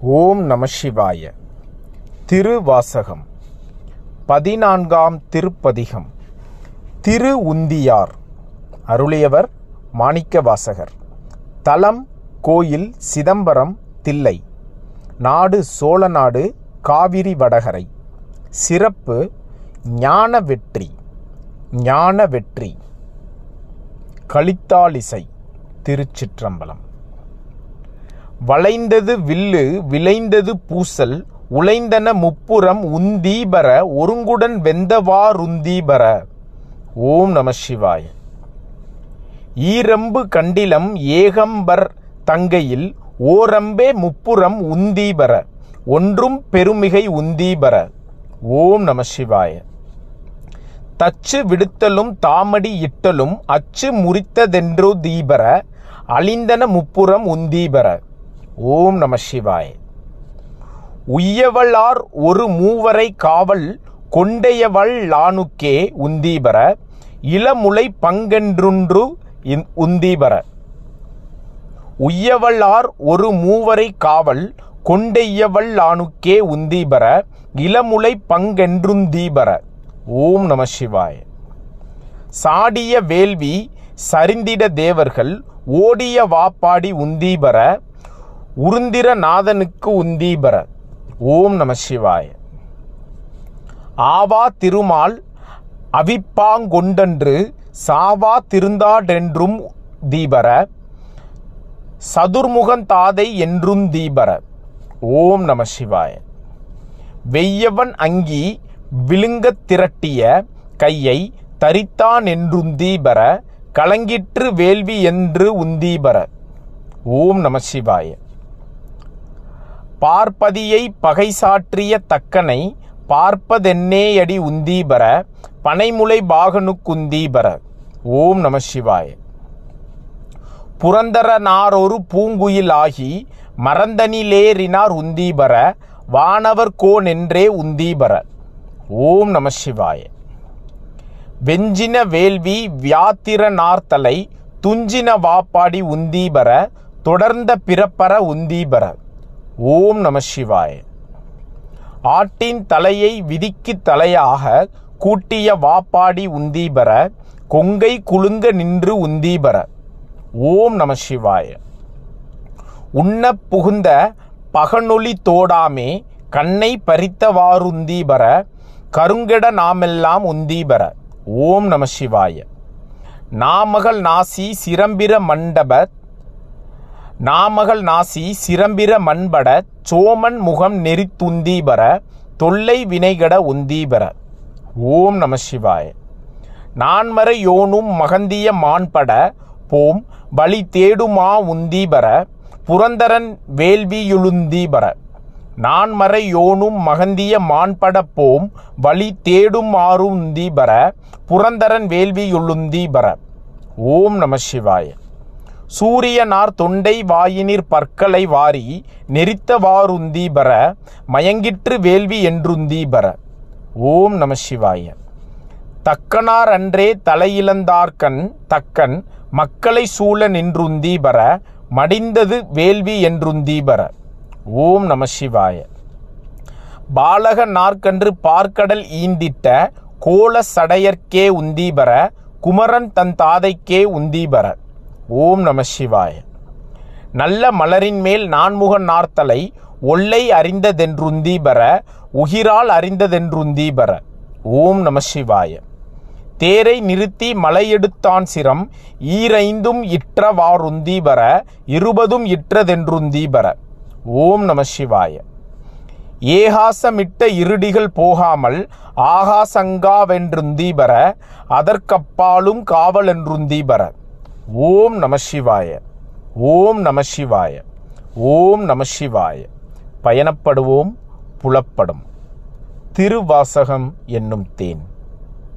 ஓம் நம சிவாய. திருவாசகம். பதினான்காம் திருப்பதிகம். திரு உந்தியார் அருளியவர் மாணிக்கவாசகர். தலம் கோயில் சிதம்பரம் தில்லை. நாடு சோழநாடு காவிரி வடகரை. சிறப்பு ஞான வெற்றி. ஞான வெற்றி. கலித்தாலிசை திருச்சிற்றம்பலம். வளைந்தது வில்லு விளைந்தது பூசல் உழைந்தன முப்புறம் உந்தீபர ஒருங்குடன் வெந்தவாருந்தீபர ஓம் நம சிவாய. ஈரம்பு கண்டிலம் ஏகம்பர் தங்கையில் ஓரம்பே முப்புறம் உந்தீபர ஒன்றும் பெருமிகை உந்தீபர. ஓம் நம சிவாய. தச்சு விடுத்தலும் தாமடி இட்டலும் அச்சு முறித்ததென்றோ தீபர அழிந்தன முப்புறம் உந்தீபர. ஓம் நம சிவாய். உய்யவளார் ஒரு மூவரை காவல் கொண்டையவள் லானுக்கே உந்தீபர இளமுலை பங்கென்றுன்று இந்- உந்தீபர. உய்யவளார் ஒரு மூவரை காவல் கொண்டையவள் லானுக்கே உந்தீபர இளமுலை பங்கென்றுந்தீபர. ஓம் நம சிவாய. சாடிய வேள்வி சரிந்திட தேவர்கள் ஓடிய வாப்பாடி உந்தீபர உருந்திர நாதனுக்கு உந்தீபர ஓம் நம சிவாய. ஆவா திருமால் அவிப்பாங்கொண்டன்று சாவா திருந்தாடென்றும் தீபர சதுர்முகந்தாதை என்றும் தீபர ஓம் நம சிவாய. வெய்யவன் அங்கி விழுங்கத் திரட்டிய கையை தரித்தான் என்றும் தீபர கலங்கிற்று வேள்வி என்று உந்தீபர ஓம் நம சிவாய. பார்ப்பதியை பகை சாற்றிய தக்கனை பார்ப்பதென்னேயடி உந்தீபர பனைமுலை பாகனுக்குந்தீபர ஓம் நம சிவாய. புரந்தரனாரொரு பூங்குயில் ஆகி மறந்தனிலேறினார் உந்தீபர வானவர் கோனென்றே உந்தீபர. ஓம் நம சிவாய. வெஞ்சின வேள்வி வியாத்திரனார்த்தலை துஞ்சின வாப்பாடி உந்தீபர தொடர்ந்த பிறப்பர உந்தீபர. ஓம் நம சிவாய. ஆட்டின் தலையை விதிக்கு தலையாக கூட்டிய வாப்பாடி உந்தீபர கொங்கை குலுங்க நின்று உந்தீபர. ஓம் நம சிவாய. உண்ண புகுந்த பகனொளி தோடாமே கண்ணை பறித்தவாருந்தீபர கருங்கெட நாமெல்லாம் உந்தீபர. ஓம் நம சிவாய. நாமகள் நாசி சிரம்பிர மண்டப நாமகள் நாசி சிரம்பிர மண்பட சோமன் முகம் நெறித்துந்தீபர தொல்லை வினைகட உந்தீபர. ஓம் நம சிவாய. நான்மர யோனும் மகந்திய மான்பட போம் வழி தேடுமா உந்தீபர புரந்தரன் வேள்வியுளுந்தீபர நான்மறை யோனும் மகந்திய மான்பட போம் வழி தேடும் ஆருந்தீபர புரந்தரன் வேள்வியுளுந்தீபர ஓம் நம சிவாய. சூரியனார் தொண்டை வாயினிற் பற்களை வாரி நெறித்தவாருந்தீபர மயங்கிற்று வேள்வி என்றுந்தீபர ஓம் நம சிவாய. தக்கனார் அன்றே தலையிழந்தார்கண் தக்கன் மக்களை சூழ நின்றுந்தீபர மடிந்தது வேள்வி என்றுந்தீபர ஓம் நம சிவாய. பாலக நாற்கன்று பார்க்கடல் ஈந்திட்ட கோல சடையர்க்கே உந்தீபர குமரன் தன் தாதைக்கே உந்தீபர ஓம் நம சிவாய. நல்ல மலரின் மேல் நான்முகன் நார்த்தலை ஒல்லை அறிந்ததென்றுந்தீபர உகிரால் அறிந்ததென்றுந்தீபர ஓம் நம சிவாய. தேரை நிறுத்தி மலையெடுத்தான் சிரம் ஈரைந்தும் இற்றவாருந்தீபர இருபதும் இற்றதென்றுந்தீபர ஓம் நம சிவாய. ஏகாசமிட்ட இருடிகள் போகாமல் ஆகாசங்காவென்றுந்தீபர அதற்கப்பாலும் காவலென்றுந்தீபர ஓம் நம சிவாய ஓம் நம சிவாய ஓம் நம சிவாய. பயணப்படுவோம் புலப்படும். திருவாசகம் என்னும் தேன்.